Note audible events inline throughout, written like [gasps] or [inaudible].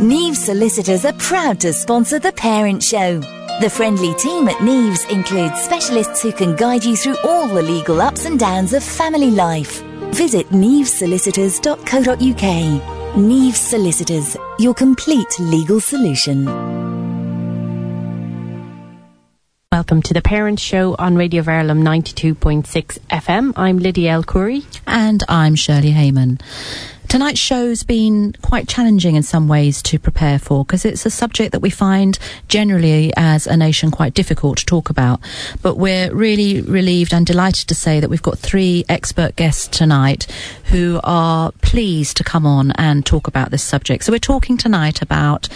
Neve Solicitors are proud to sponsor The Parent Show. The friendly team at Neves includes specialists who can guide you through all the legal ups and downs of family life. Visit nevesolicitors.co.uk. Neves Solicitors, your complete legal solution. Welcome to the Parent Show on Radio Verulam 92.6 FM. I'm Lydia El Khoury. And I'm Shirley Hayman. Tonight's show's been quite challenging in some ways to prepare for because it's a subject that we find generally as a nation quite difficult to talk about. But we're really relieved and delighted to say that we've got three expert guests tonight who are pleased to come on and talk about this subject. So we're talking tonight about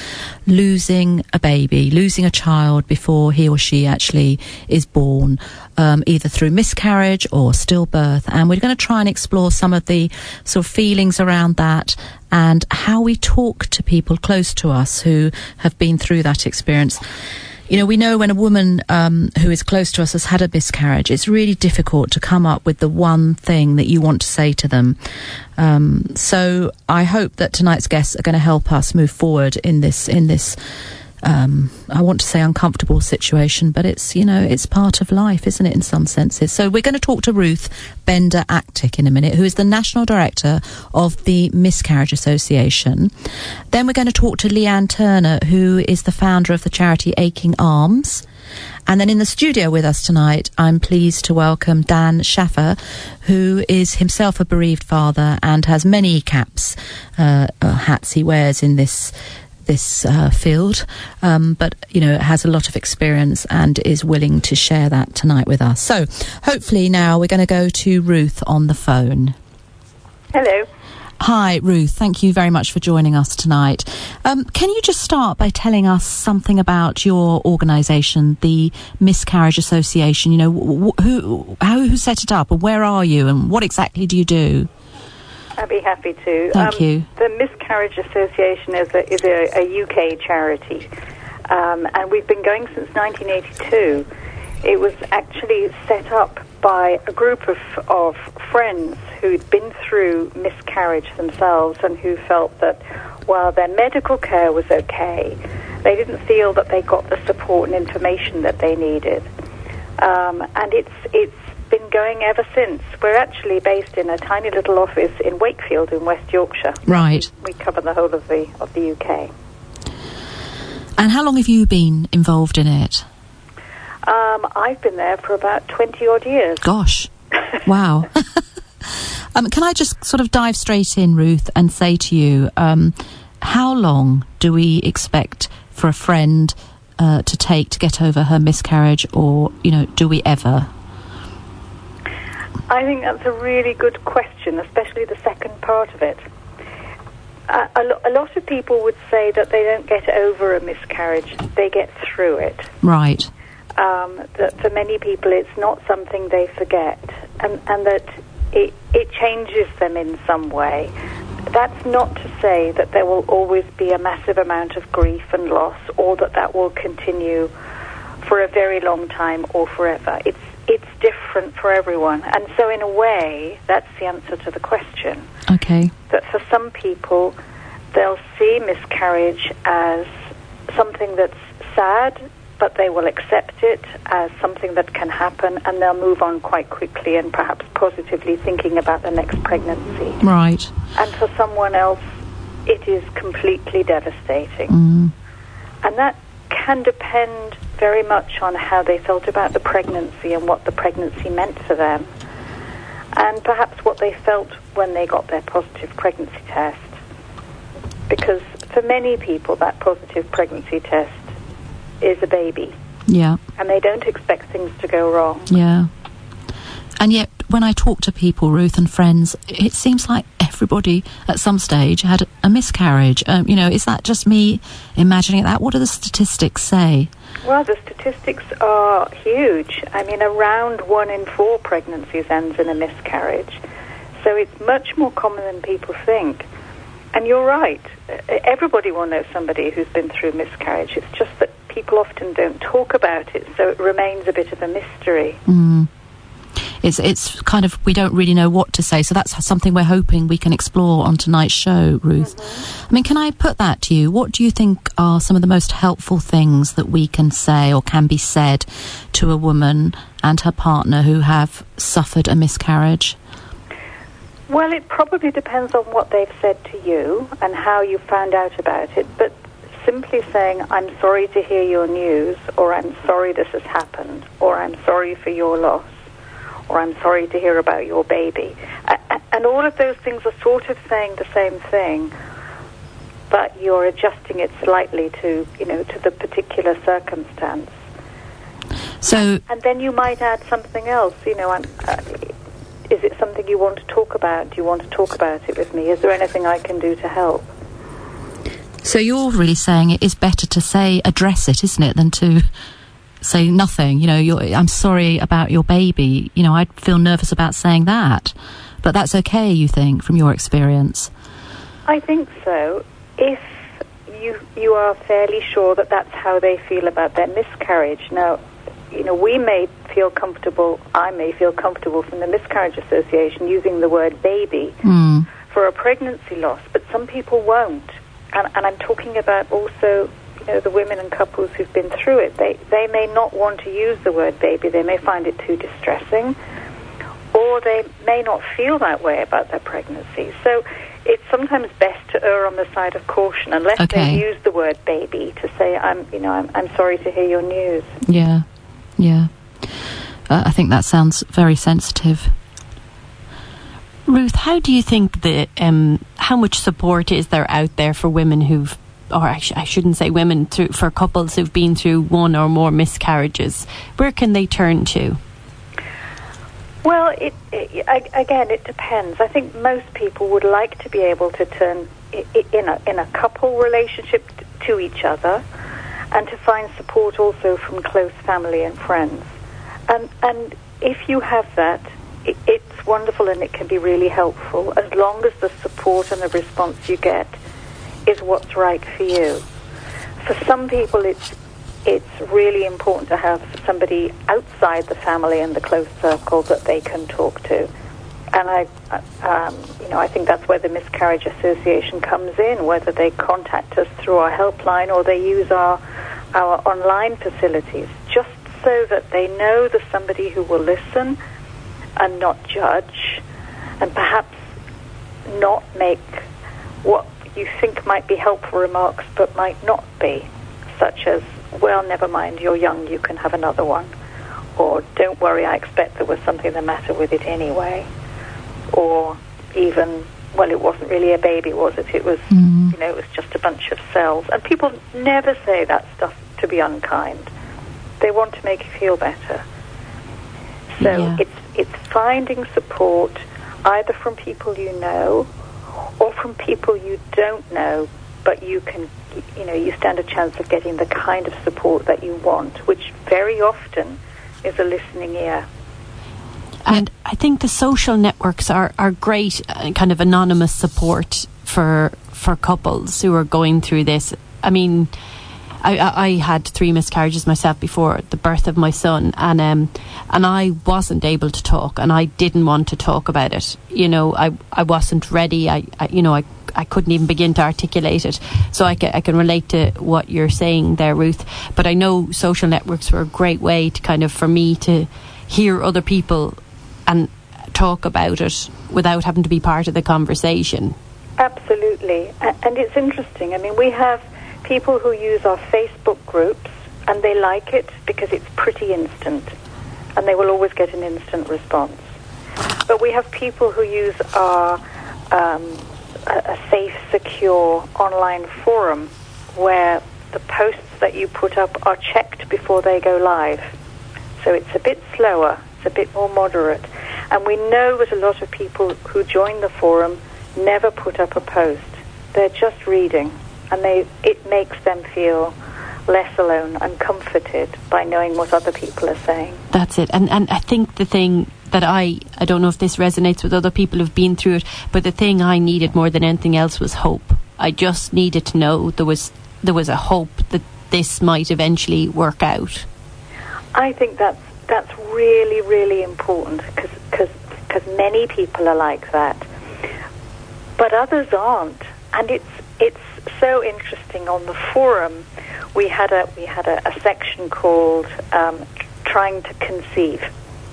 losing a baby, losing a child before he or she actually is born, um, either through miscarriage or stillbirth. And we're going to try and explore some of the sort of feelings around that and how we talk to people close to us who have been through that experience. You know, we know when a woman um, who is close to us has had a miscarriage, it's really difficult to come up with the one thing that you want to say to them. Um, so I hope that tonight's guests are going to help us move forward in this in this um, I want to say uncomfortable situation, but it's, you know, it's part of life, isn't it, in some senses? So we're going to talk to Ruth Bender Atik in a minute, who is the National Director of the Miscarriage Association. Then we're going to talk to Leanne Turner, who is the founder of the charity Aching Arms. And then in the studio with us tonight, I'm pleased to welcome Dan Shaffer, who is himself a bereaved father and has many caps, uh, uh, hats he wears in this this uh, field, um, but you know has a lot of experience and is willing to share that tonight with us. So hopefully now we're going to go to Ruth on the phone. Hello. Hi, Ruth. Thank you very much for joining us tonight. Um, can you just start by telling us something about your organisation, the Miscarriage Association? You know, wh- who, how, who set it up, and where are you, and what exactly do you do? I'd be happy to. Thank um, you. The Miscarriage Association is a, is a, a UK charity, um, and we've been going since 1982. It was actually set up by a group of, of friends who'd been through miscarriage themselves and who felt that while their medical care was okay, they didn't feel that they got the support and information that they needed. Um, and it's it's been going ever since. We're actually based in a tiny little office in Wakefield in West Yorkshire. Right. We cover the whole of the of the UK. And how long have you been involved in it? Um, I've been there for about twenty odd years. Gosh, [laughs] wow. [laughs] um, can I just sort of dive straight in, Ruth, and say to you, um, how long do we expect for a friend uh, to take to get over her miscarriage, or you know, do we ever? I think that's a really good question, especially the second part of it. Uh, a, lo- a, lot of people would say that they don't get over a miscarriage, they get through it. Right. Um, that for many people it's not something they forget, and, and that it, it changes them in some way. That's not to say that there will always be a massive amount of grief and loss, or that that will continue for a very long time or forever. It's it's different for everyone. And so, in a way, that's the answer to the question. Okay. That for some people, they'll see miscarriage as something that's sad, but they will accept it as something that can happen and they'll move on quite quickly and perhaps positively thinking about the next pregnancy. Right. And for someone else, it is completely devastating. Mm. And that can depend very much on how they felt about the pregnancy and what the pregnancy meant for them, and perhaps what they felt when they got their positive pregnancy test. Because for many people, that positive pregnancy test is a baby. Yeah. And they don't expect things to go wrong. Yeah. And yet, when I talk to people, Ruth and friends, it seems like everybody at some stage had a miscarriage. Um, you know, is that just me imagining that? What do the statistics say? Well, the statistics are huge. I mean, around one in four pregnancies ends in a miscarriage. So it's much more common than people think. And you're right. Everybody will know somebody who's been through miscarriage. It's just that people often don't talk about it, so it remains a bit of a mystery. Mm it's it's kind of we don't really know what to say. So that's something we're hoping we can explore on tonight's show, Ruth. Mm-hmm. I mean, can I put that to you? What do you think are some of the most helpful things that we can say or can be said to a woman and her partner who have suffered a miscarriage? Well, it probably depends on what they've said to you and how you found out about it. But simply saying, I'm sorry to hear your news, or I'm sorry this has happened, or I'm sorry for your loss, or I'm sorry to hear about your baby. And all of those things are sort of saying the same thing, but you're adjusting it slightly to, you know, to the particular circumstance. So, and then you might add something else. You know, uh, is it something you want to talk about? Do you want to talk about it with me? Is there anything I can do to help? So you're really saying it is better to say address it, isn't it, than to say nothing. You know, I'm sorry about your baby. You know, I'd feel nervous about saying that, but that's okay. You think, from your experience? I think so. If you you are fairly sure that that's how they feel about their miscarriage. Now, you know, we may feel comfortable. I may feel comfortable from the Miscarriage Association using the word baby mm. for a pregnancy loss, but some people won't and, and I'm talking about also know, the women and couples who've been through it. They, they may not want to use the word baby. They may find it too distressing, or they may not feel that way about their pregnancy. So it's sometimes best to err on the side of caution, unless okay. they use the word baby to say, "I'm, you know, I'm, I'm sorry to hear your news." Yeah, yeah. Uh, I think that sounds very sensitive. Ruth, how do you think that um, how much support is there out there for women who've or I, sh- I, shouldn't say women through, for couples who've been through one or more miscarriages where can they turn to? Well it, it, again it depends. I think most people would like to be able to turn in a, in a couple relationship to each other and to find support also from close family and friends. And and if you have that it's wonderful and it can be really helpful as long as the support and the response you get is what's right for you. For some people, it's it's really important to have somebody outside the family and the close circle that they can talk to. And I, um, you know, I think that's where the Miscarriage Association comes in. Whether they contact us through our helpline or they use our our online facilities, just so that they know there's somebody who will listen and not judge, and perhaps not make what you think might be helpful remarks but might not be, such as, well, never mind, you're young, you can have another one, or don't worry, I expect there was something the matter with it anyway, or even, well, it wasn't really a baby, was it? It was, mm. you know, it was just a bunch of cells. And people never say that stuff to be unkind. They want to make you feel better. So yeah. it's it's finding support either from people you know from people you don't know, but you can, you know, you stand a chance of getting the kind of support that you want, which very often is a listening ear. And I think the social networks are, are great, uh, kind of anonymous support for for couples who are going through this. I mean, I, I, had three miscarriages myself before the birth of my son, and um, and I wasn't able to talk, and I didn't want to talk about it. You know, I I wasn't ready. I, I you know I I couldn't even begin to articulate it. So I can, I can relate to what you're saying there, Ruth. But I know social networks were a great way to kind of for me to hear other people and talk about it without having to be part of the conversation. Absolutely, and it's interesting. I mean, we have people who use our Facebook groups and they like it because it's pretty instant and they will always get an instant response. But we have people who use our um, a, safe, secure online forum where the posts that you put up are checked before they go live. So it's a bit slower, it's a bit more moderate. And we know that a lot of people who join the forum never put up a post. They're just reading and they it makes them feel less alone and comforted by knowing what other people are saying. That's it. And and I think the thing that I I don't know if this resonates with other people who've been through it, but the thing I needed more than anything else was hope. I just needed to know there was there was a hope that this might eventually work out. I think that's that's really really important because because many people are like that. But others aren't. And it's, it's so interesting. On the forum, we had a, we had a, a section called um, Trying to Conceive.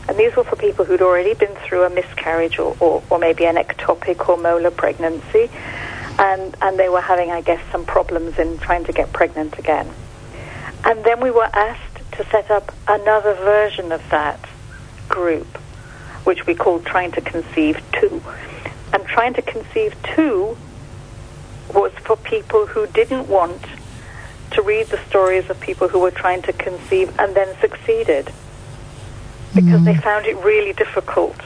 And these were for people who'd already been through a miscarriage or, or, or maybe an ectopic or molar pregnancy. And, and they were having, I guess, some problems in trying to get pregnant again. And then we were asked to set up another version of that group, which we called Trying to Conceive 2. And Trying to Conceive 2 was for people who didn't want to read the stories of people who were trying to conceive and then succeeded because mm. they found it really difficult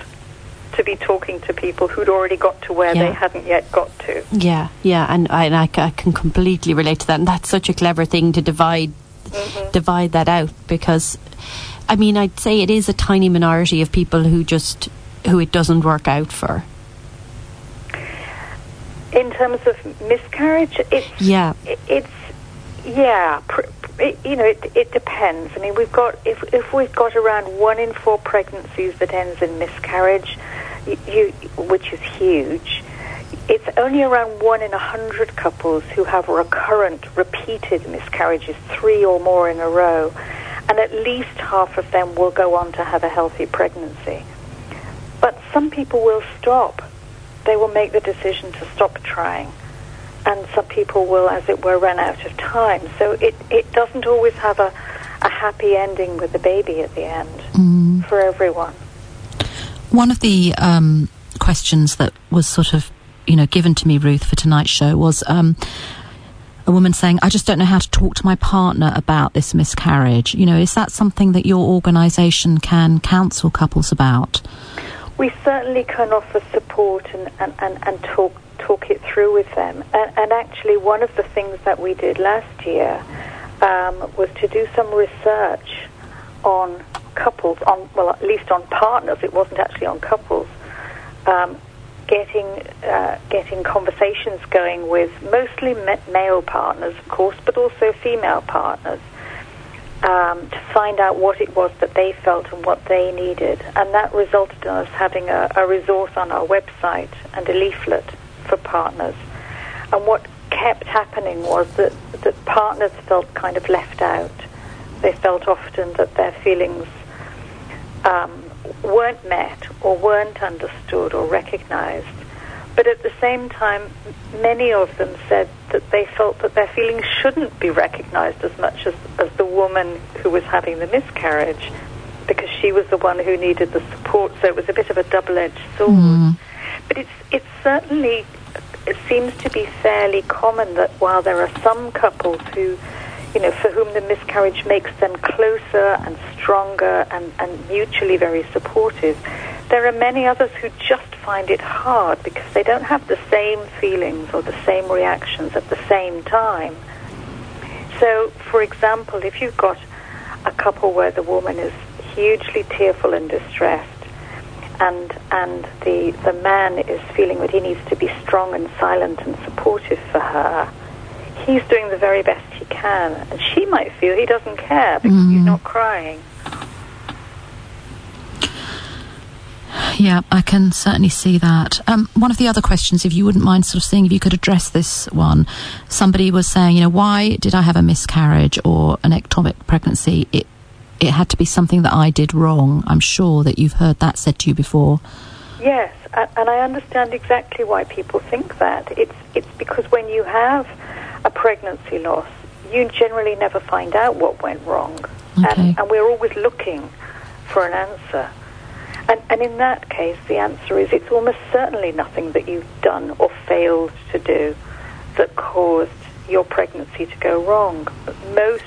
to be talking to people who'd already got to where yeah. they hadn't yet got to. Yeah, yeah, and I, and I, I, can completely relate to that. And that's such a clever thing to divide mm-hmm. divide that out because, I mean, I'd say it is a tiny minority of people who just who it doesn't work out for. In terms of miscarriage, it's yeah, it's yeah. Pr- it, you know, it, it depends. I mean, we've got if if we've got around one in four pregnancies that ends in miscarriage, you, you, which is huge. It's only around one in a hundred couples who have recurrent, repeated miscarriages, three or more in a row, and at least half of them will go on to have a healthy pregnancy. But some people will stop. They will make the decision to stop trying and some people will, as it were, run out of time. So it, it doesn't always have a, a happy ending with the baby at the end mm. for everyone. One of the um, questions that was sort of, you know, given to me, Ruth, for tonight's show was um, a woman saying, I just don't know how to talk to my partner about this miscarriage. You know, is that something that your organisation can counsel couples about? We certainly can offer support and, and, and, and talk talk it through with them. And, and actually, one of the things that we did last year um, was to do some research on couples, on well, at least on partners. It wasn't actually on couples. Um, getting uh, getting conversations going with mostly male partners, of course, but also female partners. Um, to find out what it was that they felt and what they needed. And that resulted in us having a, a resource on our website and a leaflet for partners. And what kept happening was that, that partners felt kind of left out. They felt often that their feelings um, weren't met or weren't understood or recognized. But at the same time, many of them said that they felt that their feelings shouldn't be recognized as much as, as the woman who was having the miscarriage because she was the one who needed the support. So it was a bit of a double edged sword. Mm. But it's, it's certainly it seems to be fairly common that while there are some couples who, you know, for whom the miscarriage makes them closer and stronger and, and mutually very supportive, there are many others who just find it hard because they don't have the same feelings or the same reactions at the same time. So, for example, if you've got a couple where the woman is hugely tearful and distressed, and and the the man is feeling that he needs to be strong and silent and supportive for her. He's doing the very best he can, and she might feel he doesn't care because mm. he's not crying. Yeah, I can certainly see that. Um, one of the other questions, if you wouldn't mind sort of seeing if you could address this one, somebody was saying, you know, why did I have a miscarriage or an ectopic pregnancy? It it had to be something that I did wrong. I'm sure that you've heard that said to you before. Yes, and I understand exactly why people think that. It's it's because when you have a pregnancy loss, you generally never find out what went wrong, um, okay. and, and we're always looking for an answer. And, and in that case, the answer is it's almost certainly nothing that you've done or failed to do that caused your pregnancy to go wrong. Most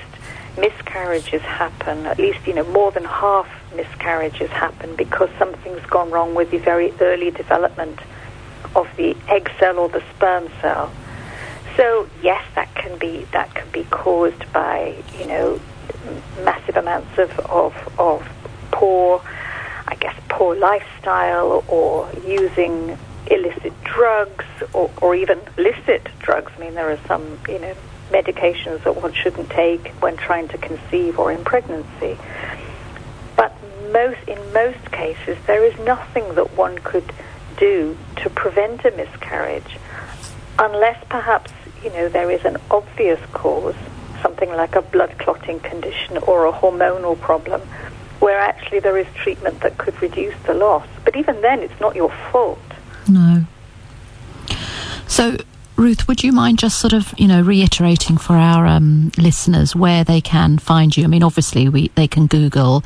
miscarriages happen, at least, you know, more than half miscarriages happen because something's gone wrong with the very early development of the egg cell or the sperm cell. So yes, that can be that can be caused by you know massive amounts of of, of poor, I guess, poor lifestyle or using illicit drugs or, or even licit drugs. I mean, there are some you know medications that one shouldn't take when trying to conceive or in pregnancy. But most in most cases there is nothing that one could do to prevent a miscarriage, unless perhaps you know there is an obvious cause, something like a blood clotting condition or a hormonal problem, where actually there is treatment that could reduce the loss. But even then, it's not your fault. No. So, Ruth, would you mind just sort of, you know, reiterating for our um, listeners where they can find you? I mean, obviously, we they can Google,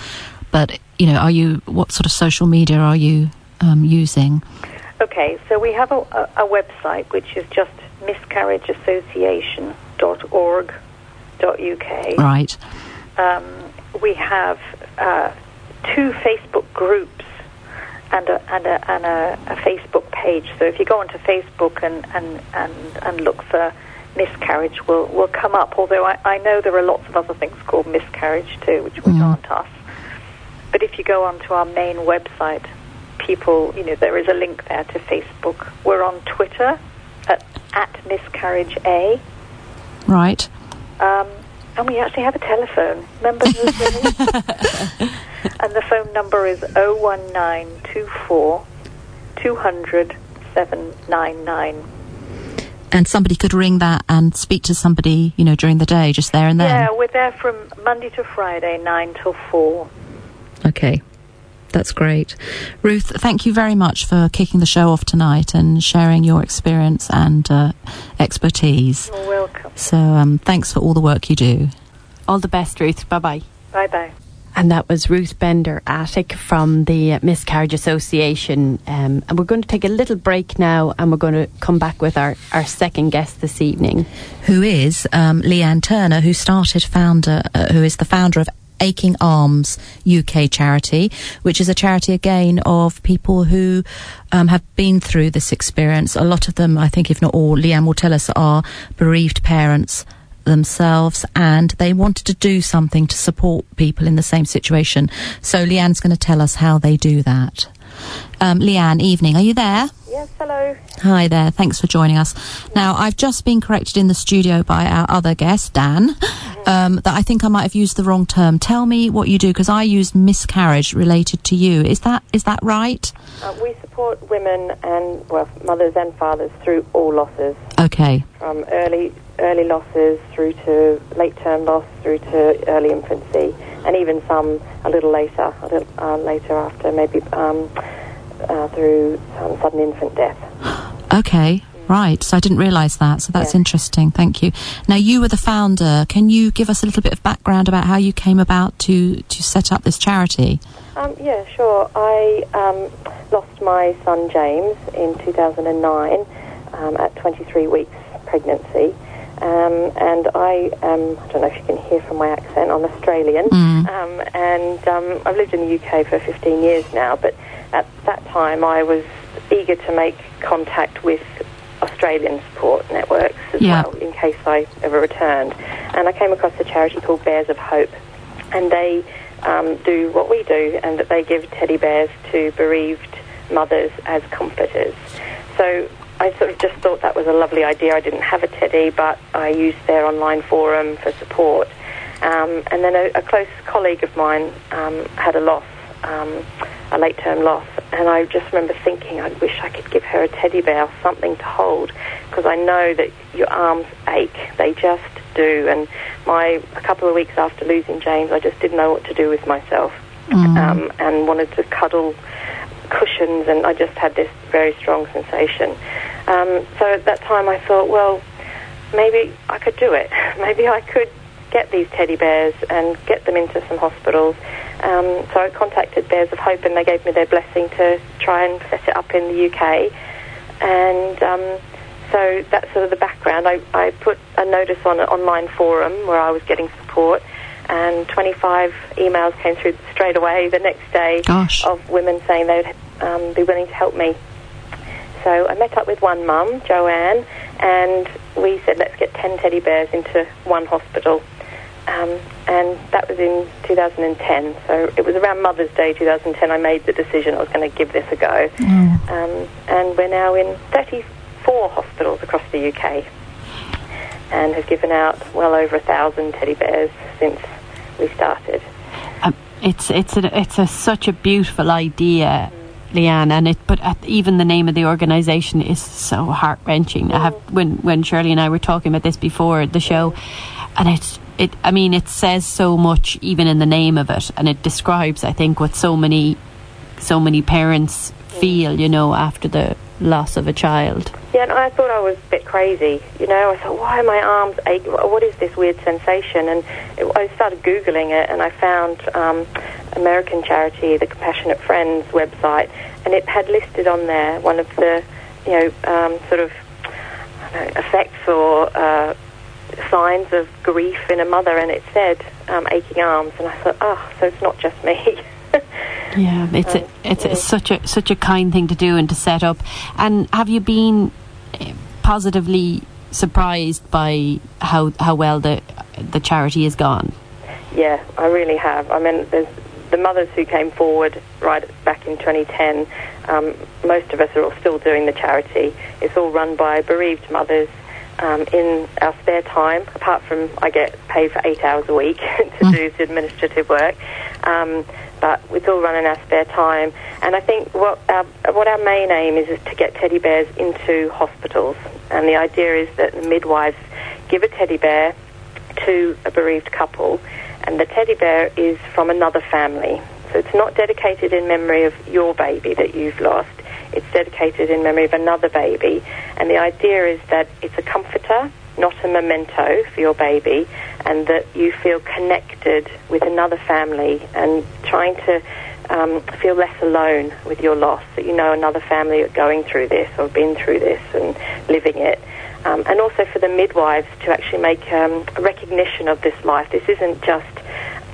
but you know, are you what sort of social media are you um, using? Okay, so we have a, a, a website which is just miscarriageassociation.org.uk. Right. Um, we have uh, two Facebook groups and a, and, a, and a, a, Facebook page. So if you go onto Facebook and, and, and, and look for miscarriage, will will come up. Although I, I know there are lots of other things called miscarriage too, which, which mm. aren't us. But if you go onto our main website, people, you know, there is a link there to Facebook. We're on Twitter at, at miscarriage A. Right. Um, and we actually have a telephone. Remember those [laughs] [laughs] And the phone number is 01924 200 799. And somebody could ring that and speak to somebody, you know, during the day, just there and then? Yeah, we're there from Monday to Friday, 9 till 4. Okay. That's great. Ruth, thank you very much for kicking the show off tonight and sharing your experience and uh, expertise. You're welcome. So um, thanks for all the work you do. All the best, Ruth. Bye bye. Bye bye. And that was Ruth Bender Atik from the Miscarriage Association. Um, and we're going to take a little break now and we're going to come back with our, our second guest this evening. Who is um, Leanne Turner, who started founder, uh, who is the founder of Aching Arms UK charity, which is a charity again of people who um, have been through this experience. A lot of them, I think, if not all, Leanne will tell us, are bereaved parents themselves and they wanted to do something to support people in the same situation. So Leanne's going to tell us how they do that. Um, Leanne, evening. Are you there? Yes, hello. Hi there. Thanks for joining us. Now, I've just been corrected in the studio by our other guest, Dan, um, that I think I might have used the wrong term. Tell me what you do because I used miscarriage related to you. Is that is that right? Uh, we support women and well, mothers and fathers through all losses. Okay. From early early losses through to late term loss through to early infancy, and even some a little later, a little uh, later after maybe. Um, uh, through um, sudden infant death. [gasps] Okay. Right, so I didn't realise that, so that's yeah. interesting. Thank you. Now, you were the founder. Can you give us a little bit of background about how you came about to, to set up this charity? Um, yeah, sure. I um, lost my son James in 2009 um, at 23 weeks pregnancy. Um, and I, um, I don't know if you can hear from my accent, I'm Australian, mm. um, and um, I've lived in the UK for 15 years now. But at that time, I was eager to make contact with Australian support networks as yeah. well, in case I ever returned. And I came across a charity called Bears of Hope, and they um, do what we do, and that they give teddy bears to bereaved mothers as comforters. So I sort of just thought that was a lovely idea. I didn't have a teddy, but I used their online forum for support. Um, and then a, a, close colleague of mine um, had a loss, um, a late term loss, and I just remember thinking, I wish I could give her a teddy bear, something to hold, because I know that your arms ache. They just do. And my a couple of weeks after losing James, I just didn't know what to do with myself, mm. and wanted to cuddle cushions, and I just had this very strong sensation. Um, so at that time, I thought, well, maybe I could do it. [laughs] Maybe I could get these teddy bears and get them into some hospitals. Um, so I contacted Bears of Hope, and they gave me their blessing to try and set it up in the UK. And um, so that's sort of the background. I, I put a notice on an online forum where I was getting support and 25 emails came through straight away the next day Gosh. of women saying they would um, be willing to help me. So I met up with one mum, Joanne, and we said, let's get 10 teddy bears into one hospital. Um, and that was in 2010. So it was around Mother's Day 2010 I made the decision I was going to give this a go. Mm. Um, and we're now in 34 hospitals across the UK and have given out well over a thousand teddy bears since we started. Um, it's it's a, it's a, such a beautiful idea, Leanne, and it. But at, even the name of the organisation is so heart wrenching. I have when when Shirley and I were talking about this before the show, and it's it. I mean, it says so much even in the name of it, and it describes, I think, what so many so many parents feel. You know, after the loss of a child. Yeah, and I thought I was a bit crazy. You know, I thought, why are my arms aching? What is this weird sensation? And it, I started Googling it, and I found um, American charity, the Compassionate Friends website, and it had listed on there one of the, you know, um, sort of know, effects or uh, signs of grief in a mother, and it said um, aching arms. And I thought, oh, so it's not just me. [laughs] Yeah, it's a, it's, it's such a such a kind thing to do and to set up. And have you been eh, positively surprised by how how well the the charity has gone? Yeah, I really have. I mean, there's the mothers who came forward right back in 2010. Um, most of us are all still doing the charity. It's all run by bereaved mothers. Um, in our spare time, apart from I get paid for eight hours a week [laughs] to mm. do the administrative work, um, but it's all run in our spare time. And I think what our, what our main aim is is to get teddy bears into hospitals. And the idea is that the midwives give a teddy bear to a bereaved couple, and the teddy bear is from another family. So it's not dedicated in memory of your baby that you've lost. It's dedicated in memory of another baby. And the idea is that it's a comforter not a memento for your baby, and that you feel connected with another family and trying to um, feel less alone with your loss, that you know another family are going through this or been through this and living it. Um, and also for the midwives to actually make um, a recognition of this life. This isn't just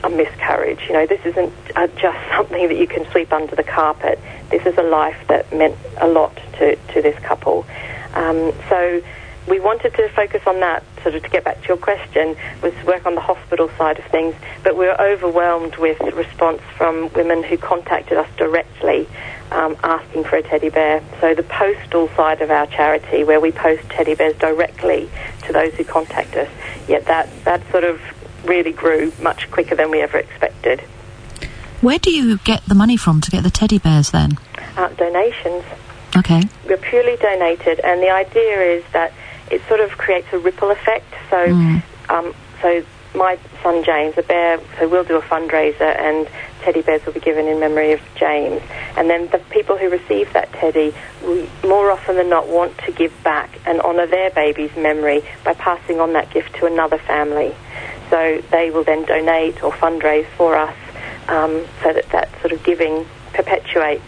a miscarriage. You know, this isn't uh, just [laughs] something that you can sweep under the carpet. This is a life that meant a lot to, to this couple. Um, so we wanted to focus on that, sort of to get back to your question, was work on the hospital side of things, but we were overwhelmed with response from women who contacted us directly um, asking for a teddy bear. So the postal side of our charity, where we post teddy bears directly to those who contact us, yet that, that sort of really grew much quicker than we ever expected. Where do you get the money from to get the teddy bears then? Uh, donations. Okay. We're purely donated, and the idea is that it sort of creates a ripple effect. So, mm. um, so my son James, a bear, so we'll do a fundraiser and teddy bears will be given in memory of James. And then the people who receive that teddy will more often than not want to give back and honour their baby's memory by passing on that gift to another family. So they will then donate or fundraise for us um, so that that sort of giving perpetuates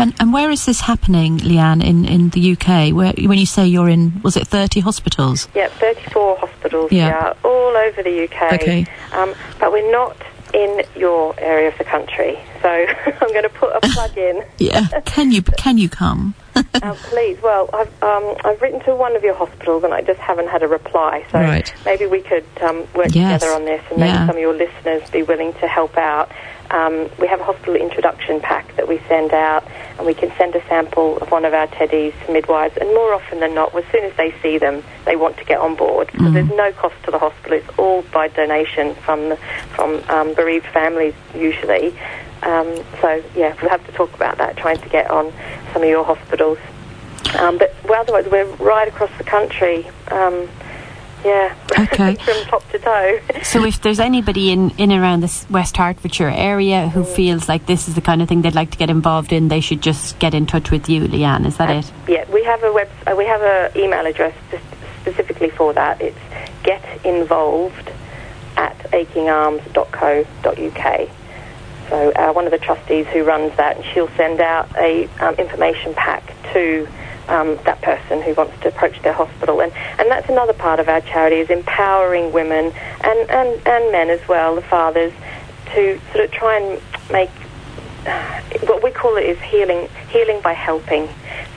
and, and where is this happening, Leanne, in, in the UK? Where, when you say you're in, was it 30 hospitals? Yeah, 34 hospitals, yeah, yeah all over the UK. Okay. Um, but we're not in your area of the country. So [laughs] I'm going to put a plug in. [laughs] yeah. Can you can you come? [laughs] uh, please. Well, I've um, I've written to one of your hospitals and I just haven't had a reply. So right. maybe we could um, work yes. together on this, and maybe yeah. some of your listeners be willing to help out. Um, we have a hospital introduction pack that we send out, and we can send a sample of one of our teddies to midwives. And more often than not, as soon as they see them, they want to get on board because mm. there's no cost to the hospital. It's all by donation from the, from um, bereaved families usually. Um, so yeah, we'll have to talk about that, trying to get on some of your hospitals. Um, but well, otherwise, we're right across the country. Yeah. Okay. [laughs] From top to toe. so if there's anybody in, in around this West Hertfordshire area who mm. feels like this is the kind of thing they'd like to get involved in, they should just get in touch with you, Leanne. Is that uh, it? Yeah, we have a web. Uh, we have an email address specifically for that. It's getinvolved at achingarms.co.uk. So uh, one of the trustees who runs that, and she'll send out a um, information pack to um, that person who wants to approach their hospital. And, and that's another part of our charity is empowering women and, and, and men as well, the fathers, to sort of try and make uh, what we call it is healing healing by helping.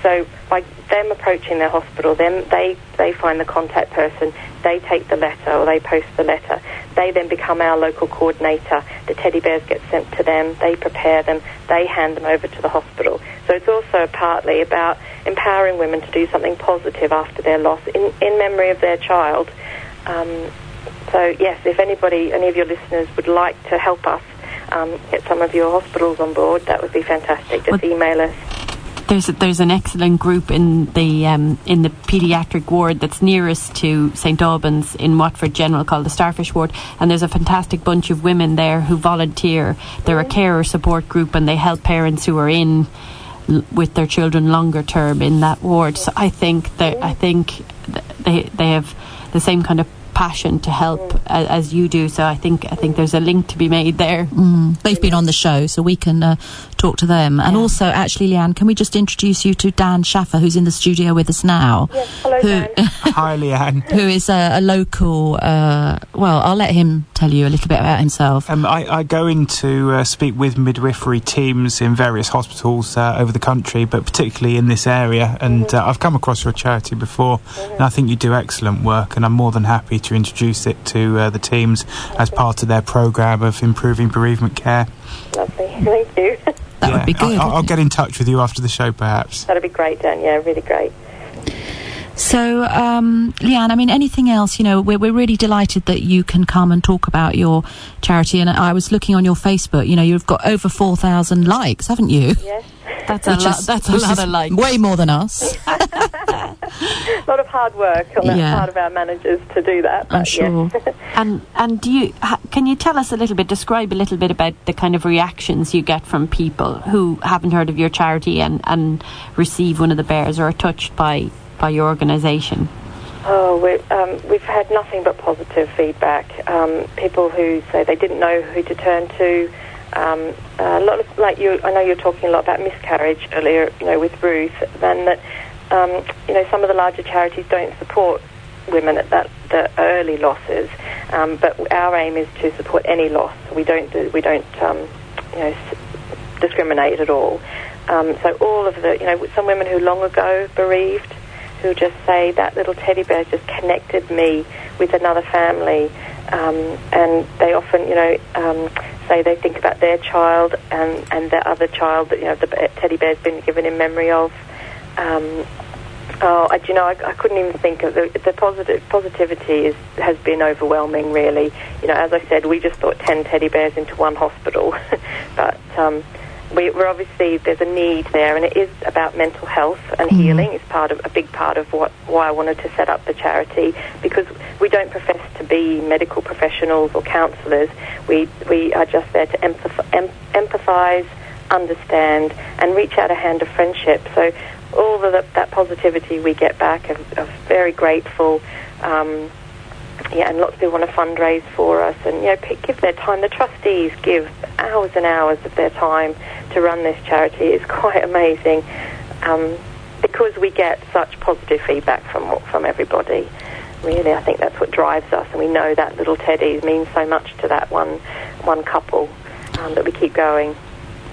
So by them approaching their hospital, then they, they find the contact person, they take the letter or they post the letter. They then become our local coordinator. The teddy bears get sent to them, they prepare them, they hand them over to the hospital. So it's also partly about empowering women to do something positive after their loss in, in memory of their child. Um, so yes, if anybody, any of your listeners would like to help us um, get some of your hospitals on board, that would be fantastic. Just Well- email us. There's there's an excellent group in the um, in the paediatric ward that's nearest to St Albans in Watford General called the Starfish Ward, and there's a fantastic bunch of women there who volunteer. They're a carer support group, and they help parents who are in with their children longer term in that ward. So I think that I think they they have the same kind of passion to help a, as you do. So I think I think there's a link to be made there. Mm, they've been on the show, so we can uh, talk to them. And also, actually, Leanne, can we just introduce you to Dan Shaffer, who's in the studio with us now? Yes, hello, who, Dan. [laughs] Hi, Leanne. who is a, a local. Uh, well, I'll let him tell you a little bit about himself. Um, I, I go in to uh, speak with midwifery teams in various hospitals uh, over the country, but particularly in this area. And uh, I've come across your charity before, and I think you do excellent work. And I'm more than happy to introduce it to uh, the teams as part of their programme of improving bereavement care. Lovely. [laughs] Thank you. That would be good. I'll, I'll get in touch with you after the show, perhaps. That'd be great, Dan. Yeah, really great. So, um, Leanne, I mean, anything else? You know, we're, we're really delighted that you can come and talk about your charity. And I was looking on your Facebook. You know, you've got over four thousand likes, haven't you? Yes. That's a Which lot. is- That's a which lot is of likes. Way more than us. [laughs] A lot of hard work on the Yeah. part of our managers to do that. I'm sure. yes. [laughs] And and do you ha, can you tell us a little bit, describe a little bit about the kind of reactions you get from people who haven't heard of your charity and and receive one of the bears or are touched by by your organisation? Oh, we, um, we've had nothing but positive feedback. Um, people who say they didn't know who to turn to. Um, a lot of like you. I know you're talking a lot about miscarriage earlier. You know, with Ruth, and that um, you know some of the larger charities don't support women at that the early losses. Um, but our aim is to support any loss. We don't do, we don't um, you know discriminate at all. So all of the you know some women who long ago bereaved who just say that little teddy bear just connected me with another family. Um, and they often, you know, um, say they think about their child and, and the other child that, you know, the teddy bear's been given in memory of. Um, oh, I, you know, I, I couldn't even think of the, the positive positivity is, has been overwhelming, really. You know, as I said, we just thought 10 teddy bears into one hospital. [laughs] but um, we, we're obviously there's a need there, and it is about mental health and healing. It's part of a big part of what why I wanted to set up the charity because we don't profess to be medical professionals or counsellors. We we are just there to empath- em- empathise, understand, and reach out a hand of friendship. So all the, that positivity we get back, are, are very grateful. Um, yeah, and lots of people want to fundraise for us, and you know, give their time. The trustees give hours and hours of their time to run this charity. It's [laughs] quite amazing um, because we get such positive feedback from from everybody. Really, I think that's what drives us, and we know that little Teddy means so much to that one one couple um, that we keep going.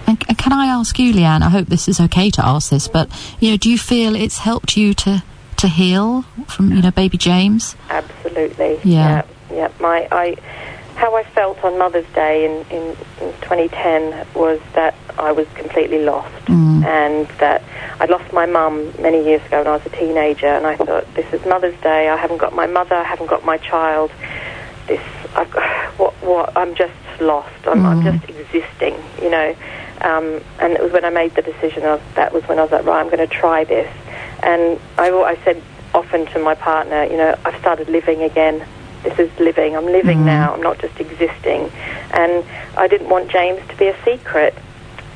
And, and can I ask you, Leanne? I hope this is okay to ask this, but you know, do you feel it's helped you to to heal from you know baby James? Absolutely. Yeah. Yeah. yeah. My, I, how I felt on Mother's Day in, in, in 2010 was that I was completely lost, Mm. and that I'd lost my mum many years ago when I was a teenager, and I thought, this is Mother's Day. I haven't got my mother. I haven't got my child. This, I've, [sighs] what, what? I'm just lost. I'm, I'm Mm. just existing. You know. Um, and it was when I made the decision of that was when I was like, right, I'm going to try this. And I, I said often to my partner, you know, I've started living again. This is living. I'm living Mhm. now. I'm not just existing. And I didn't want James to be a secret.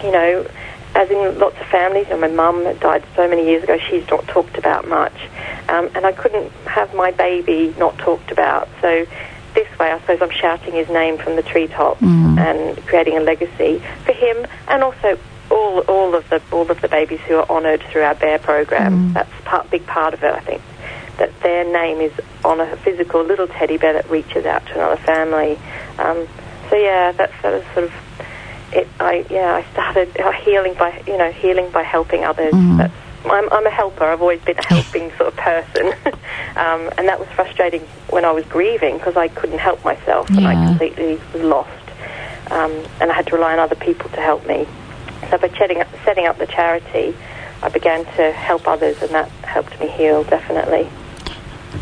You know, as in lots of families, you know, my mum died so many years ago, she's not talked about much. Um, and I couldn't have my baby not talked about. So this way, I suppose I'm shouting his name from the treetop Mm. and creating a legacy for him and also all all of the all of the babies who are honoured through our Bear program. Mm. That's part big part of it, I think. That their name is on a physical little teddy bear that reaches out to another family. Um, so yeah, that's that was sort of it. I yeah, I started uh, healing by you know healing by helping others. Mm. That's I'm, I'm a helper. I've always been a helping sort of person, [laughs] um, and that was frustrating when I was grieving because I couldn't help myself and I completely was lost, um, and I had to rely on other people to help me. So by setting up, setting up the charity, I began to help others, and that helped me heal definitely.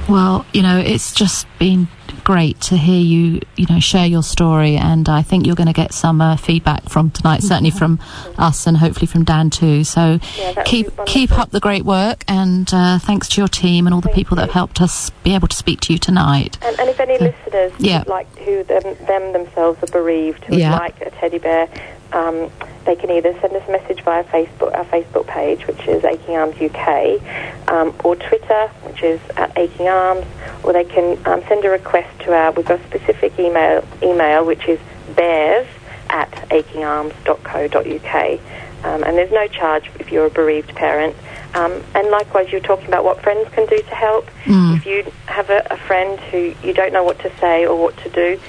Well, you know, it's just been great to hear you, you know, share your story, and I think you're going to get some uh, feedback from tonight, certainly from us, and hopefully from Dan too. So Yeah, keep keep up the great work, and uh, thanks to your team and all the Thank people that have helped us be able to speak to you tonight. And, and if any listeners yeah. like who them, them themselves are bereaved who Yeah. like a teddy bear, um, they can either send us a message via Facebook, our Facebook page, which is Aching Arms UK, um, or Twitter, which is at Aching Arms, or they can um, send a request to our. We've got a specific email, email which is bears at achingarms.co.uk. Um, and there's no charge if you're a bereaved parent. Um, and likewise, you're talking about what friends can do to help. If you have a, a friend who you don't know what to say or what to do,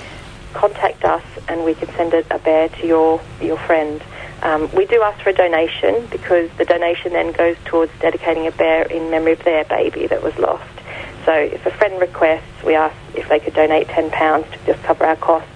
contact us and we can send a, a bear to your, your friend. Um, we do ask for a donation because the donation then goes towards dedicating a bear in memory of their baby that was lost. So if a friend requests, we ask if they could donate £10 to just cover our costs.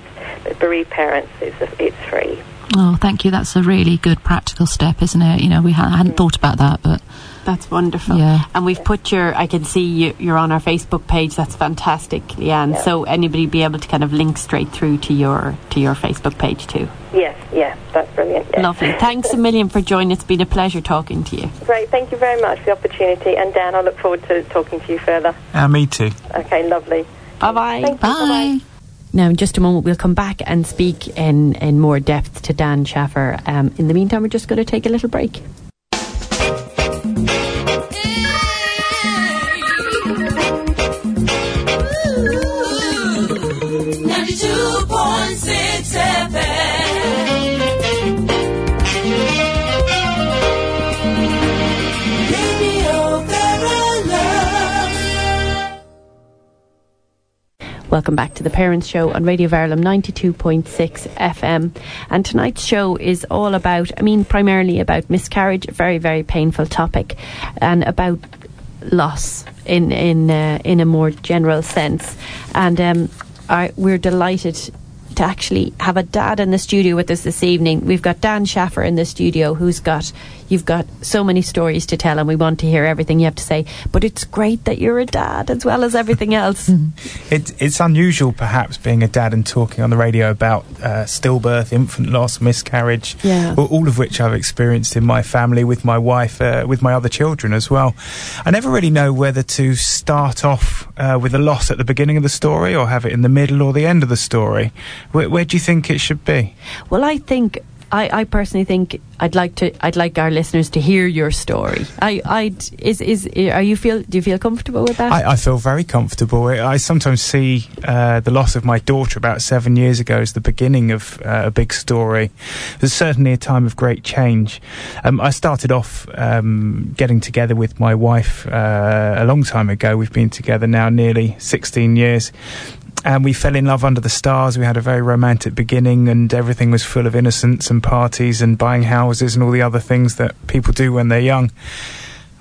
But bereaved parents, it's, it's free. Oh, thank you. That's a really good practical step, isn't it? You know, we ha- hadn't thought about that, but That's wonderful. Yeah. And we've put your, I can see you, you're on our Facebook page. That's fantastic, Leanne. Yeah. So anybody be able to kind of link straight through to your to your Facebook page too. Yes, yeah, that's brilliant. yeah. Lovely. Thanks a million for joining. It's been a pleasure talking to you. Great, thank you very much for the opportunity. And Dan, I look forward to talking to you further. Uh, me too. Okay, lovely. Bye bye. Thank you. bye. Now, in just a moment, we'll come back and speak in, in more depth to Dan Shaffer. Um, in the meantime, we're just going to take a little break. Welcome back to the Parents Show on Radio Verulam 92.6 FM. And tonight's show is all about, I mean, primarily about miscarriage, a very, very painful topic, and about loss in in uh, in a more general sense. And um, I, we're delighted to actually have a dad in the studio with us this evening. We've got Dan Shaffer in the studio, who's got you've got so many stories to tell, and we want to hear everything you have to say. But it's great that you're a dad as well as everything else. [laughs] It, it's unusual, perhaps, being a dad and talking on the radio about uh, stillbirth, infant loss, miscarriage, Yeah. all, of which I've experienced in my family with my wife, uh, with my other children as well. I never really know whether to start off uh, with a loss at the beginning of the story or have it in the middle or the end of the story. Where, where do you think it should be? Well, I think I, I personally think I'd like to I'd like our listeners to hear your story. I I'd is is are you feel do you feel comfortable with that? I, I feel very comfortable. I I sometimes see uh, the loss of my daughter about seven years ago as the beginning of uh, a big story. Was certainly a time of great change. Um, I started off um, getting together with my wife uh, a long time ago. We've been together now nearly 16 years. And we fell in love under the stars. We had a very romantic beginning, and everything was full of innocence and parties and buying houses and all the other things that people do when they're young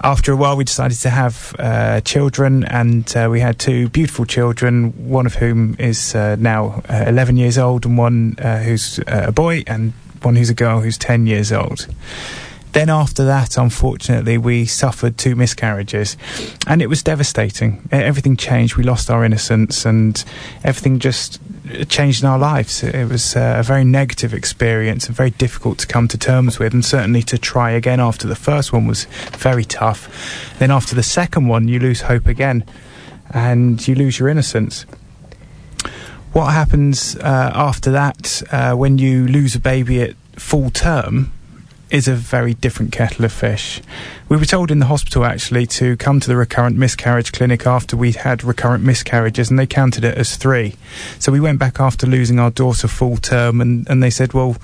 after a while, we decided to have uh, children, and uh, we had two beautiful children. One of whom is uh, now uh, 11 years old, and one uh, who's uh, a boy, and one who's a girl who's 10 years old. Then, after that, unfortunately, we suffered two miscarriages, and it was devastating. Everything changed. We lost our innocence, and everything just uh, changed in our lives. It was uh, a very negative experience and very difficult to come to terms with, and certainly to try again after the first one was very tough. Then, after the second one, you lose hope again, and you lose your innocence. What happens uh, after that uh, when you lose a baby at full term is a very different kettle of fish. We were told in the hospital actually to come to the recurrent miscarriage clinic after we'd had recurrent miscarriages, and they counted it as three. So we went back after losing our daughter full term, and, and they said, Well,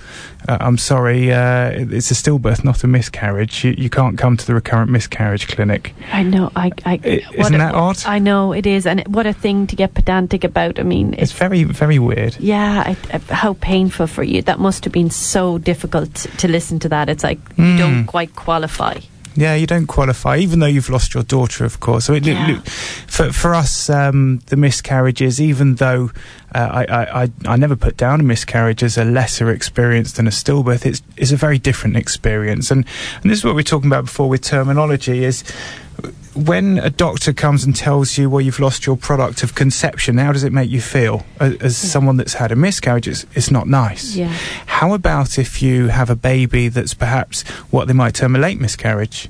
uh, I'm sorry, uh, it's a stillbirth, not a miscarriage. You, you can't come to the recurrent miscarriage clinic. I know. I, I I- what isn't a- that odd? I know it is, and what a thing to get pedantic about. I mean, It's it's very, very weird. yeah. I, I, how painful for you. That must have been so difficult to listen to that. It's like you don't quite qualify. Yeah, you don't qualify, even though you've lost your daughter, of course. So it, Yeah. look, for for us, um, the miscarriages, even though uh, I, I, I never put down a miscarriage as a lesser experience than a stillbirth, it's it's a very different experience. And and this is what we were talking about before with terminology. Is when a doctor comes and tells you, well, you've lost your product of conception, how does it make you feel? As, as someone that's had a miscarriage, it's, it's not nice. Yeah. How about if you have a baby that's perhaps what they might term a late miscarriage?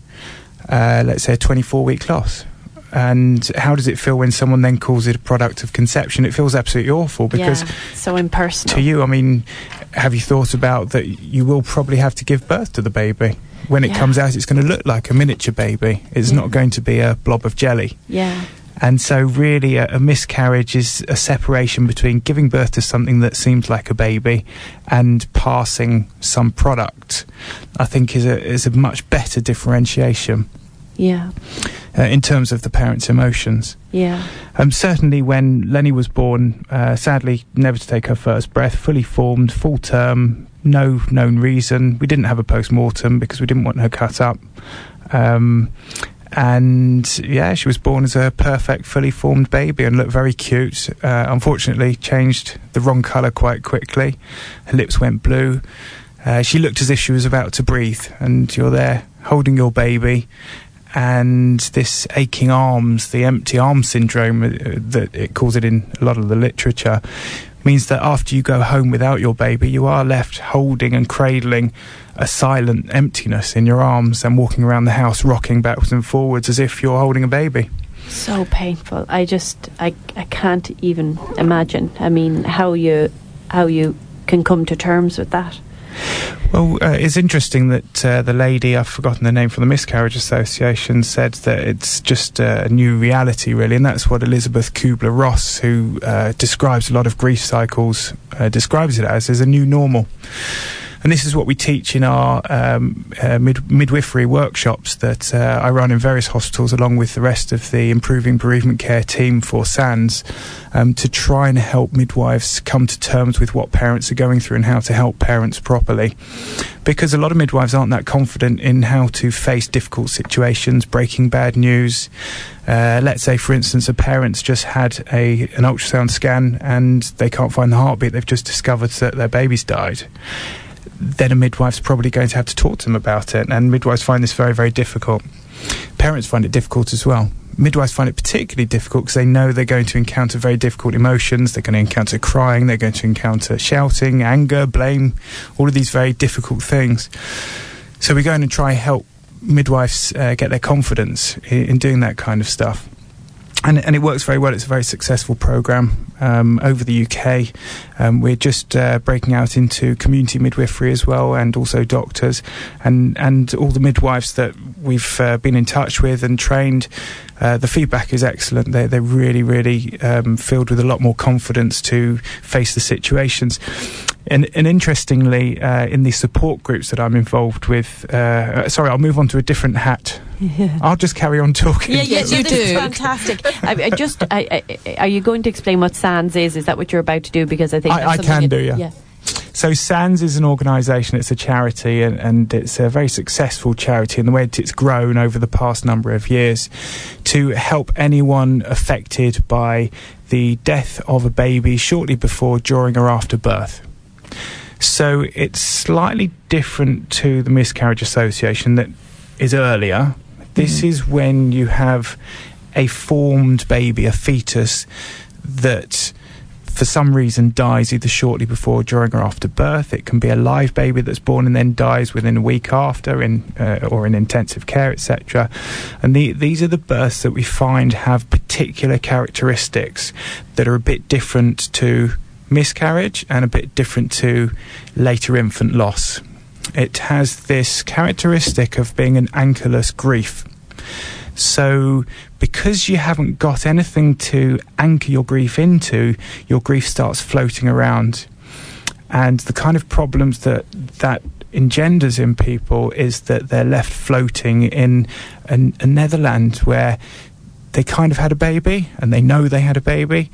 Uh, let's say a 24 week loss. And how does it feel when someone then calls it a product of conception? It feels absolutely awful because yeah, so impersonal. to you, I mean, have you thought about that you will probably have to give birth to the baby? When it Yeah. comes out, it's going to look like a miniature baby. It's Yeah. not mm. going to be a blob of jelly. Yeah. And so, really, a, a miscarriage is a separation between giving birth to something that seems like a baby and passing some product. I think is a is a much better differentiation Yeah. Uh, in terms of the parent's emotions. Yeah. Um, certainly, when Lenny was born, uh, sadly, never to take her first breath, fully formed, full term, no known reason. We didn't have a post mortem because we didn't want her cut up. Um, and yeah, she was born as a perfect, fully formed baby and looked very cute. Uh, unfortunately, changed the wrong colour quite quickly. Her lips went blue. Uh, she looked as if she was about to breathe, and you're there holding your baby, and this aching arms, the empty arm syndrome uh, that it calls it in a lot of the literature, means that after you go home without your baby, you are left holding and cradling a silent emptiness in your arms and walking around the house rocking backwards and forwards as if you're holding a baby. So painful. I just I I can't even imagine. I mean, how you how you can come to terms with that. Well, uh, it's interesting that uh, the lady, I've forgotten the name from the Miscarriage Association, said that it's just a new reality, really, and that's what Elisabeth Kübler-Ross, who uh, describes a lot of grief cycles, uh, describes it as, as a new normal. And this is what we teach in our um, uh, mid- midwifery workshops that uh, I run in various hospitals, along with the rest of the Improving Bereavement Care team for Sands, um, to try and help midwives come to terms with what parents are going through and how to help parents properly. Because a lot of midwives aren't that confident in how to face difficult situations, breaking bad news. Uh, let's say, for instance, a parent's just had a an ultrasound scan and they can't find the heartbeat. They've just discovered that their baby's died then a midwife's probably going to have to talk to them about it. And midwives find this very, very difficult. Parents find it difficult as well. Midwives find it particularly difficult because they know they're going to encounter very difficult emotions. They're going to encounter crying. They're going to encounter shouting, anger, blame, all of these very difficult things. So we go in and try help midwives uh, get their confidence in, in doing that kind of stuff and, and it works very well. It's a very successful program um, over the UK. Um, we're just uh, breaking out into community midwifery as well, and also doctors, and and all the midwives that we've uh, been in touch with and trained. Uh, the feedback is excellent. They're they're really really um, filled with a lot more confidence to face the situations. And, and interestingly, uh, in the support groups that I'm involved with, uh, sorry, I'll move on to a different hat. [laughs] I'll just carry on talking. Yeah, yeah, Yes, you do. fantastic. [laughs] I, I just, I, I, are you going to explain what Sands is? Is that what you're about to do? Because I think I- I can you- do, yeah. So Sands is an organisation, it's a charity, and, and it's a very successful charity in the way that it's grown over the past number of years to help anyone affected by the death of a baby shortly before, during, or after birth. So it's slightly different to the Miscarriage Association that is earlier. This is when you have a formed baby, a fetus, that for some reason dies either shortly before, during, or after birth. It can be a live baby that's born and then dies within a week after, in uh, or in intensive care, etc. And the, these are the births that we find have particular characteristics that are a bit different to miscarriage and a bit different to later infant loss. It has this characteristic of being an anchorless grief. So, because you haven't got anything to anchor your grief into, your grief starts floating around. And the kind of problems that that engenders in people is that they're left floating in a, a Netherland where they kind of had a baby and they know they had a baby,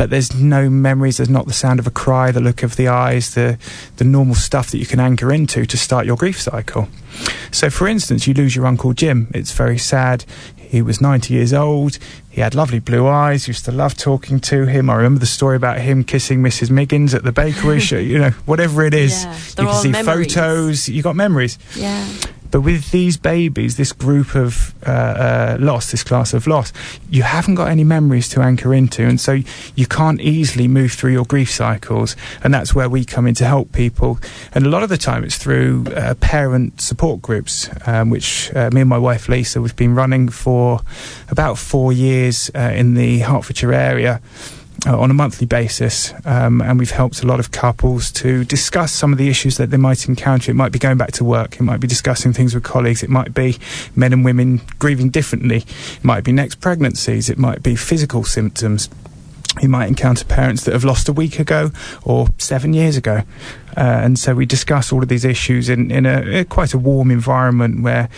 but there's no memories. There's not the sound of a cry, the look of the eyes, the the normal stuff that you can anchor into to start your grief cycle. So, for instance, you lose your uncle Jim. It's very sad. He was 90 years old. He had lovely blue eyes. Used to love talking to him. I remember the story about him kissing Mrs. Miggins at the bakery. [laughs] you know, whatever it is, Yeah, you can see memories. photos. You got memories. Yeah. But with these babies, this group of uh, uh, loss, this class of loss, you haven't got any memories to anchor into, and so you can't easily move through your grief cycles. And that's where we come in to help people. And a lot of the time, it's through uh, parent support groups, um, which uh, me and my wife Lisa we've been running for about four years uh, in the Hertfordshire area uh, on a monthly basis, um, and we've helped a lot of couples to discuss some of the issues that they might encounter. It might be going back to work, it might be discussing things with colleagues, it might be men and women grieving differently, it might be next pregnancies, it might be physical symptoms you might encounter parents that have lost a week ago or seven years ago. Uh, and so we discuss all of these issues in, in a, a, quite a warm environment where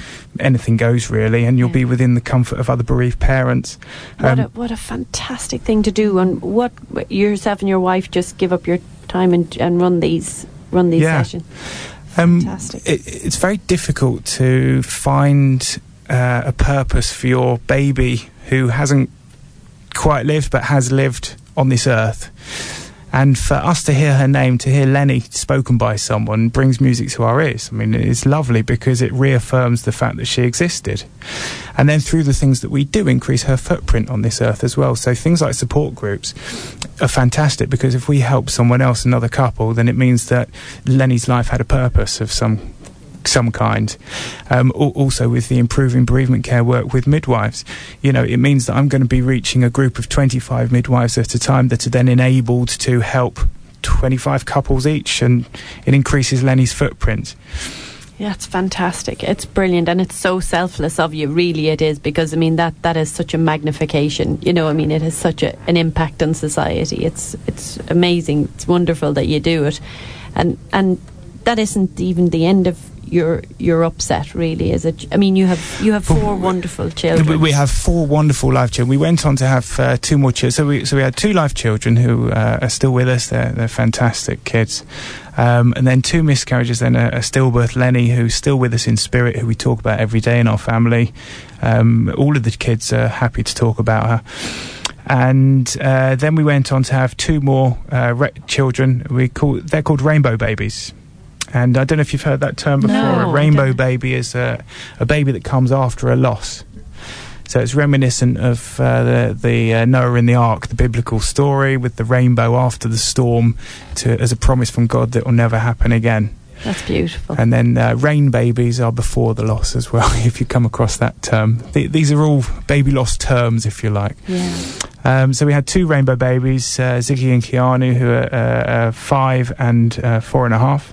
anything goes really, and you'll yeah. be within the comfort of other bereaved parents. Um, what, a, what a fantastic thing to do! And what yourself and your wife just give up your time and, and run these run these yeah. sessions. Um, fantastic. It, it's very difficult to find uh, a purpose for your baby who hasn't quite lived but has lived on this earth. And for us to hear her name, to hear Lenny spoken by someone, brings music to our ears. I mean, it's lovely because it reaffirms the fact that she existed. And then through the things that we do, increase her footprint on this earth as well. So things like support groups are fantastic because if we help someone else, another couple, then it means that Lenny's life had a purpose of some some kind. Um, also, with the improving bereavement care work with midwives, you know, it means that I'm going to be reaching a group of 25 midwives at a time that are then enabled to help 25 couples each, and it increases Lenny's footprint. Yeah, it's fantastic. It's brilliant, and it's so selfless of you. Really, it is because I mean that that is such a magnification. You know, I mean, it has such a, an impact on society. It's it's amazing. It's wonderful that you do it, and and that isn't even the end of you're you're upset really is it? I mean you have you have four wonderful children. we have four wonderful live children. We went on to have uh, two more children. So we so we had two live children who uh, are still with us. They're, they're fantastic kids. Um, and then two miscarriages then a, a, stillbirth lenny who's still with us in spirit who we talk about every day in our family. Um, all of the kids are happy to talk about her. And uh, then we went on to have two more uh, re- children. We call they're called rainbow babies. And I don't know if you've heard that term before. No, a rainbow baby is a, a baby that comes after a loss. So it's reminiscent of uh, the, the uh, Noah in the Ark, the biblical story with the rainbow after the storm, to, as a promise from God that will never happen again. That's beautiful. And then uh, rain babies are before the loss as well, [laughs] if you come across that term. Th- these are all baby loss terms, if you like. Yeah. Um, so we had two rainbow babies, uh, Ziggy and Keanu, who are uh, uh, five and four and a half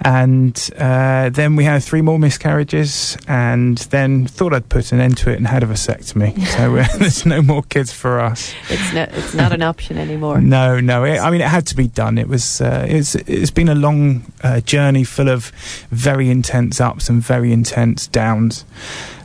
and uh, then we had three more miscarriages, and then thought I'd put an end to it and had a vasectomy. so uh, [laughs] there's no more kids for us. It's not. It's not an option anymore. [laughs] no, no. It, I mean, it had to be done. It was. Uh, it's. It's been a long uh, journey, full of very intense ups and very intense downs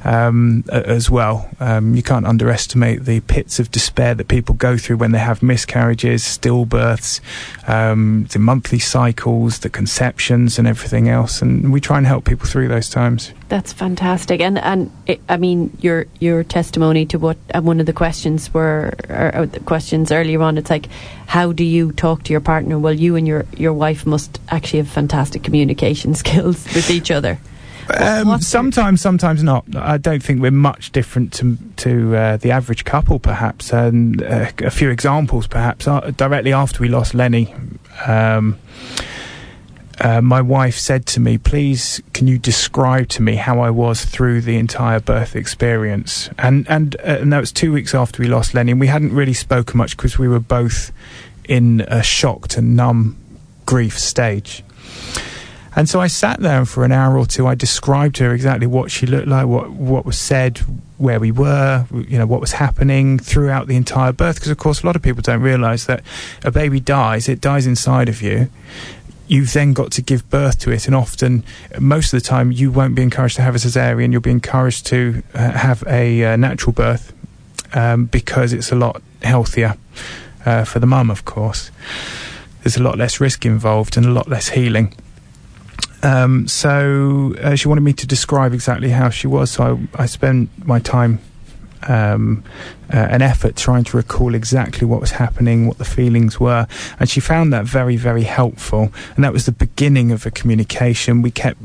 um, as well. Um, you can't underestimate the pits of despair that people go through when they have miscarriages, stillbirths, um, the monthly cycles, the conceptions, and everything else. And we try and help people through those times. That's fantastic, and and it, I mean your your testimony to what uh, one of the questions were or, or the questions earlier on. It's like, how do you talk to your partner? Well, you and your your wife must actually have fantastic communication [laughs] skills with each other. Um, sometimes, sometimes not. I don't think we're much different to to uh, the average couple, perhaps. And uh, a few examples, perhaps. Uh, directly after we lost Lenny, um, uh, my wife said to me, "Please, can you describe to me how I was through the entire birth experience?" And and uh, and that was two weeks after we lost Lenny, and we hadn't really spoken much because we were both in a shocked and numb grief stage. And so I sat there and for an hour or two I described to her exactly what she looked like, what what was said, where we were, you know, what was happening throughout the entire birth. Because of course, a lot of people don't realise that a baby dies, it dies inside of you. You've then got to give birth to it, and often, most of the time, you won't be encouraged to have a cesarean. You'll be encouraged to uh, have a uh, natural birth um, because it's a lot healthier uh, for the mum, of course. There's a lot less risk involved and a lot less healing. Um, so uh, she wanted me to describe exactly how she was. So I, I spent my time um, uh, an effort trying to recall exactly what was happening, what the feelings were, and she found that very, very helpful. And that was the beginning of a communication. We kept,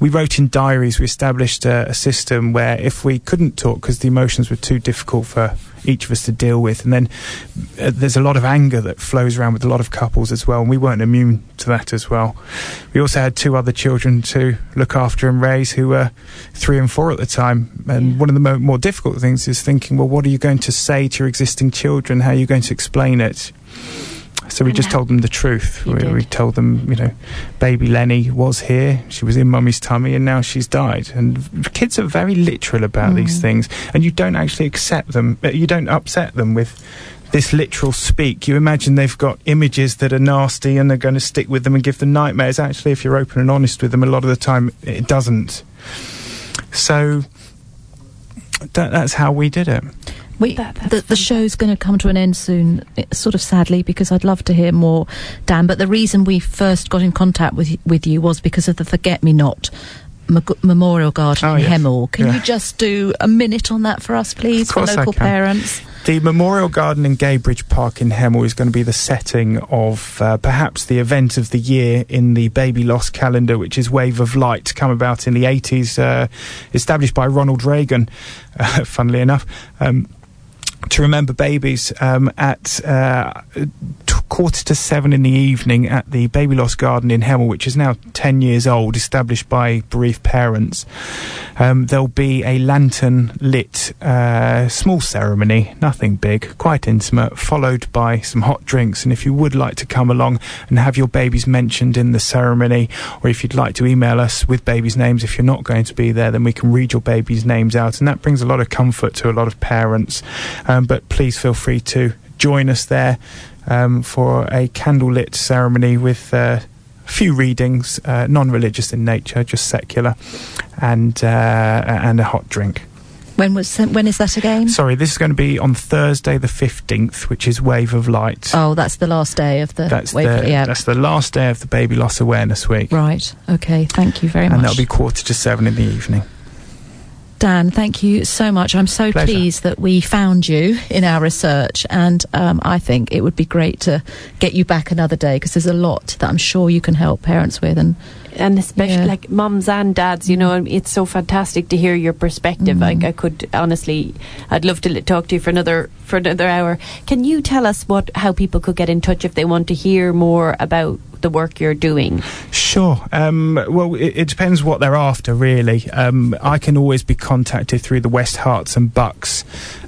we wrote in diaries. We established a, a system where if we couldn't talk because the emotions were too difficult for each of us to deal with. And then uh, there's a lot of anger that flows around with a lot of couples as well, and we weren't immune to that as well. We also had two other children to look after and raise who were three and four at the time. And yeah. one of the mo- more difficult things is thinking, well, what are you going to say to your existing children? How are you going to explain it? So we just told them the truth. We, we, told them, you know, baby Lenny was here, she was in mummy's tummy, and now she's died. And kids are very literal about mm. these things, and you don't actually accept them, uh, you don't upset them with this literal speak. You imagine they've got images that are nasty and they're going to stick with them and give them nightmares. Actually, if you're open and honest with them, a lot of the time it doesn't. So that, that's how we did it. We, that, the, the show's going to come to an end soon, sort of sadly, because I'd love to hear more, Dan. But the reason we first got in contact with with you was because of the Forget Me Not Memorial Garden oh, in yes. Hemel. Can yeah. you just do a minute on that for us, please, for local parents? The Memorial Garden in Gadebridge Park in Hemel is going to be the setting of uh, perhaps the event of the year in the Baby Loss calendar, which is Wave of Light, come about in the 80s, uh, established by Ronald Reagan, uh, [laughs] funnily enough. Um, to remember babies um, at uh, quarter to seven in the evening at the Baby Lost Garden in Hemel, which is now 10 years old, established by bereaved parents. Um, there'll be a lantern lit uh, small ceremony, nothing big, quite intimate, followed by some hot drinks. And if you would like to come along and have your babies mentioned in the ceremony, or if you'd like to email us with babies' names if you're not going to be there, then we can read your babies' names out. And that brings a lot of comfort to a lot of parents. Um, but please feel free to join us there um, for a candlelit ceremony with uh, a few readings, uh, non-religious in nature, just secular, and uh, and a hot drink. When was when is that again? Sorry, this is going to be on Thursday the fifteenth, which is Wave of Light. Oh, that's the last day of the. That's wave the yeah. that's the last day of the Baby Loss Awareness Week. Right. Okay. Thank you very and much. And that'll be quarter to seven in the evening. Dan, thank you so much. I'm so Pleasure. pleased that we found you in our research, and um, I think it would be great to get you back another day because there's a lot that I'm sure you can help parents with, and and especially yeah. like mums and dads. You know, it's so fantastic to hear your perspective. Mm. I, I could honestly, I'd love to talk to you for another for another hour. Can you tell us what how people could get in touch if they want to hear more about the work you're doing? Sure. Um, well, it, it, depends what they're after, really. Um, I can always be contacted through the West Herts and Bucks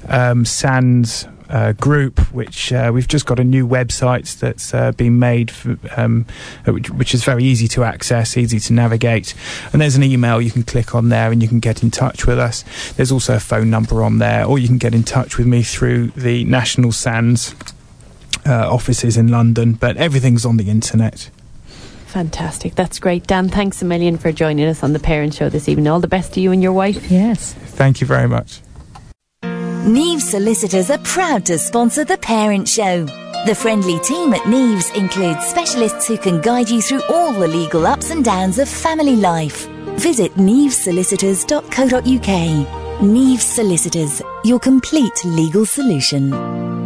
um, Sands uh, group, which uh, we've just got a new website that's uh, been made, for, um, which, which, is very easy to access, easy to navigate. And there's an email you can click on there and you can get in touch with us. There's also a phone number on there, or you can get in touch with me through the National Sands uh, offices in London, but everything's on the internet. Fantastic. That's great. Dan, thanks a million for joining us on the Parent Show this evening. All the best to you and your wife. Yes. Thank you very much. Neves Solicitors are proud to sponsor the Parent Show. The friendly team at Neves includes specialists who can guide you through all the legal ups and downs of family life. Visit nevesolicitors.co.uk. Neves Solicitors, your complete legal solution.